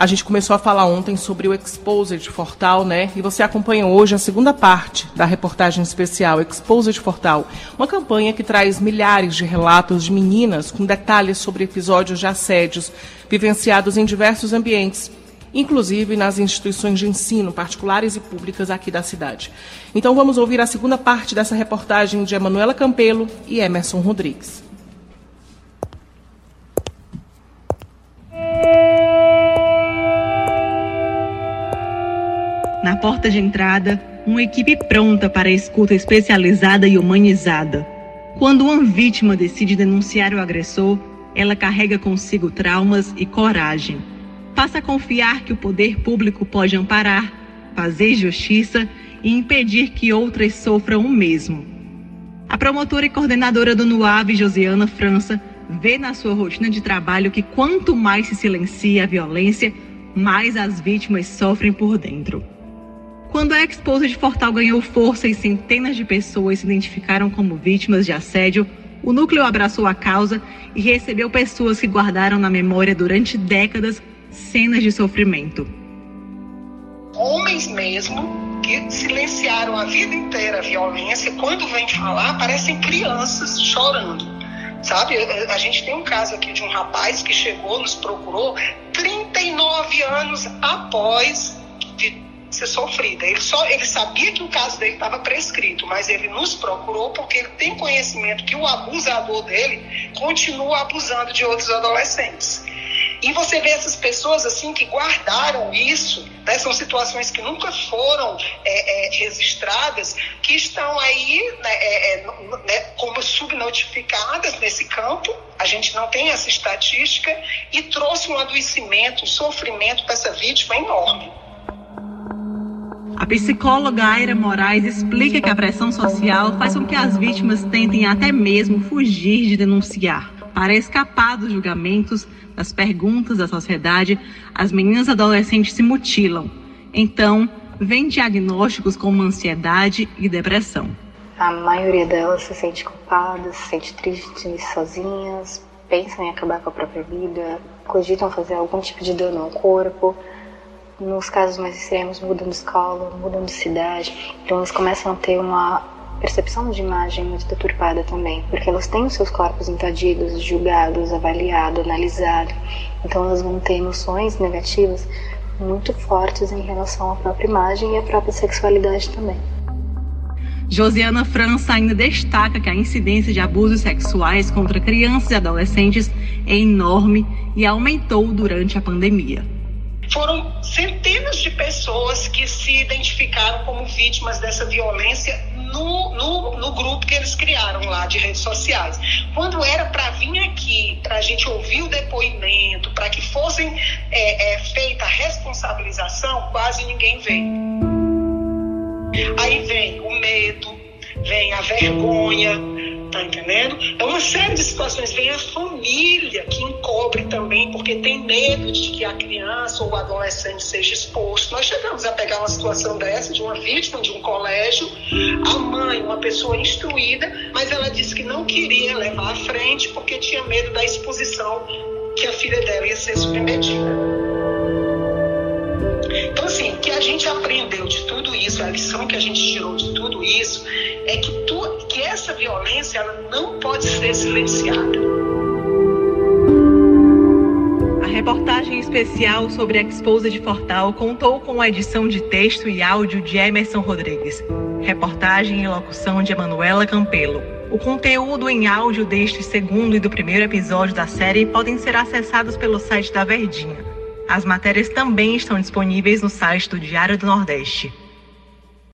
A gente começou a falar ontem sobre o Exposed Fortal, né? E você acompanha hoje a segunda parte da reportagem especial Exposed Fortal, uma campanha que traz milhares de relatos de meninas com detalhes sobre episódios de assédios vivenciados em diversos ambientes, inclusive nas instituições de ensino particulares e públicas aqui da cidade. Então vamos ouvir a segunda parte dessa reportagem de Emanuela Campelo e Emerson Rodrigues. Na porta de entrada, uma equipe pronta para a escuta especializada e humanizada. Quando uma vítima decide denunciar o agressor, ela carrega consigo traumas e coragem. Passa a confiar que o poder público pode amparar, fazer justiça e impedir que outras sofram o mesmo. A promotora e coordenadora do NUAV, Josiana França, vê na sua rotina de trabalho que quanto mais se silencia a violência, mais as vítimas sofrem por dentro. Quando a Exposa de Fortal ganhou força e centenas de pessoas se identificaram como vítimas de assédio, o núcleo abraçou a causa e recebeu pessoas que guardaram na memória durante décadas cenas de sofrimento. Homens mesmo que silenciaram a vida inteira a violência, quando vêm falar, parecem crianças chorando. Sabe, a gente tem um caso aqui de um rapaz que chegou, nos procurou 39 anos após de ser sofrida. Ele, só, ele sabia que o caso dele estava prescrito, mas ele nos procurou porque ele tem conhecimento que o abusador dele continua abusando de outros adolescentes. E você vê essas pessoas assim que guardaram isso, né? são situações que nunca foram é, é, registradas, que estão aí né, é, é né, como subnotificadas nesse campo. A gente não tem essa estatística e trouxe um adoecimento, um sofrimento para essa vítima enorme. Psicóloga Aira Moraes explica que a pressão social faz com que as vítimas tentem até mesmo fugir de denunciar. Para escapar dos julgamentos, das perguntas da sociedade, as meninas adolescentes se mutilam. Então, vem diagnósticos como ansiedade e depressão. A maioria delas se sente culpada, se sente triste, sozinhas, pensam em acabar com a própria vida, cogitam fazer algum tipo de dano ao corpo nos casos mais extremos, mudam de escola, mudam de cidade. Então elas começam a ter uma percepção de imagem muito deturpada também, porque elas têm os seus corpos invadidos, julgados, avaliados, analisados. Então elas vão ter emoções negativas muito fortes em relação à própria imagem e à própria sexualidade também. Josiana França ainda destaca que a incidência de abusos sexuais contra crianças e adolescentes é enorme e aumentou durante a pandemia foram centenas de pessoas que se identificaram como vítimas dessa violência no, no, no, grupo que eles criaram lá de redes sociais. Quando era para vir aqui, para a gente ouvir o depoimento, para que fossem é, é, feita a responsabilização, quase ninguém veio. Aí vem o medo, vem a vergonha, Tá entendendo? É uma série de situações. Vem a família que encobre também, porque tem medo de que a criança ou o adolescente seja exposto. Nós chegamos a pegar uma situação dessa, de uma vítima de um colégio, a mãe, uma pessoa instruída, mas ela disse que não queria levar à frente porque tinha medo da exposição que a filha dela ia ser submetida. Então, assim, o que a gente aprendeu de tudo isso, a lição que a gente tirou de tudo isso, é que, essa violência ela não pode ser silenciada. A reportagem especial sobre a Exposa de Fortal contou com a edição de texto e áudio de Emerson Rodrigues. Reportagem e locução de Emanuela Campelo. O conteúdo em áudio deste segundo e do primeiro episódio da série podem ser acessados pelo site da Verdinha. As matérias também estão disponíveis no site do Diário do Nordeste.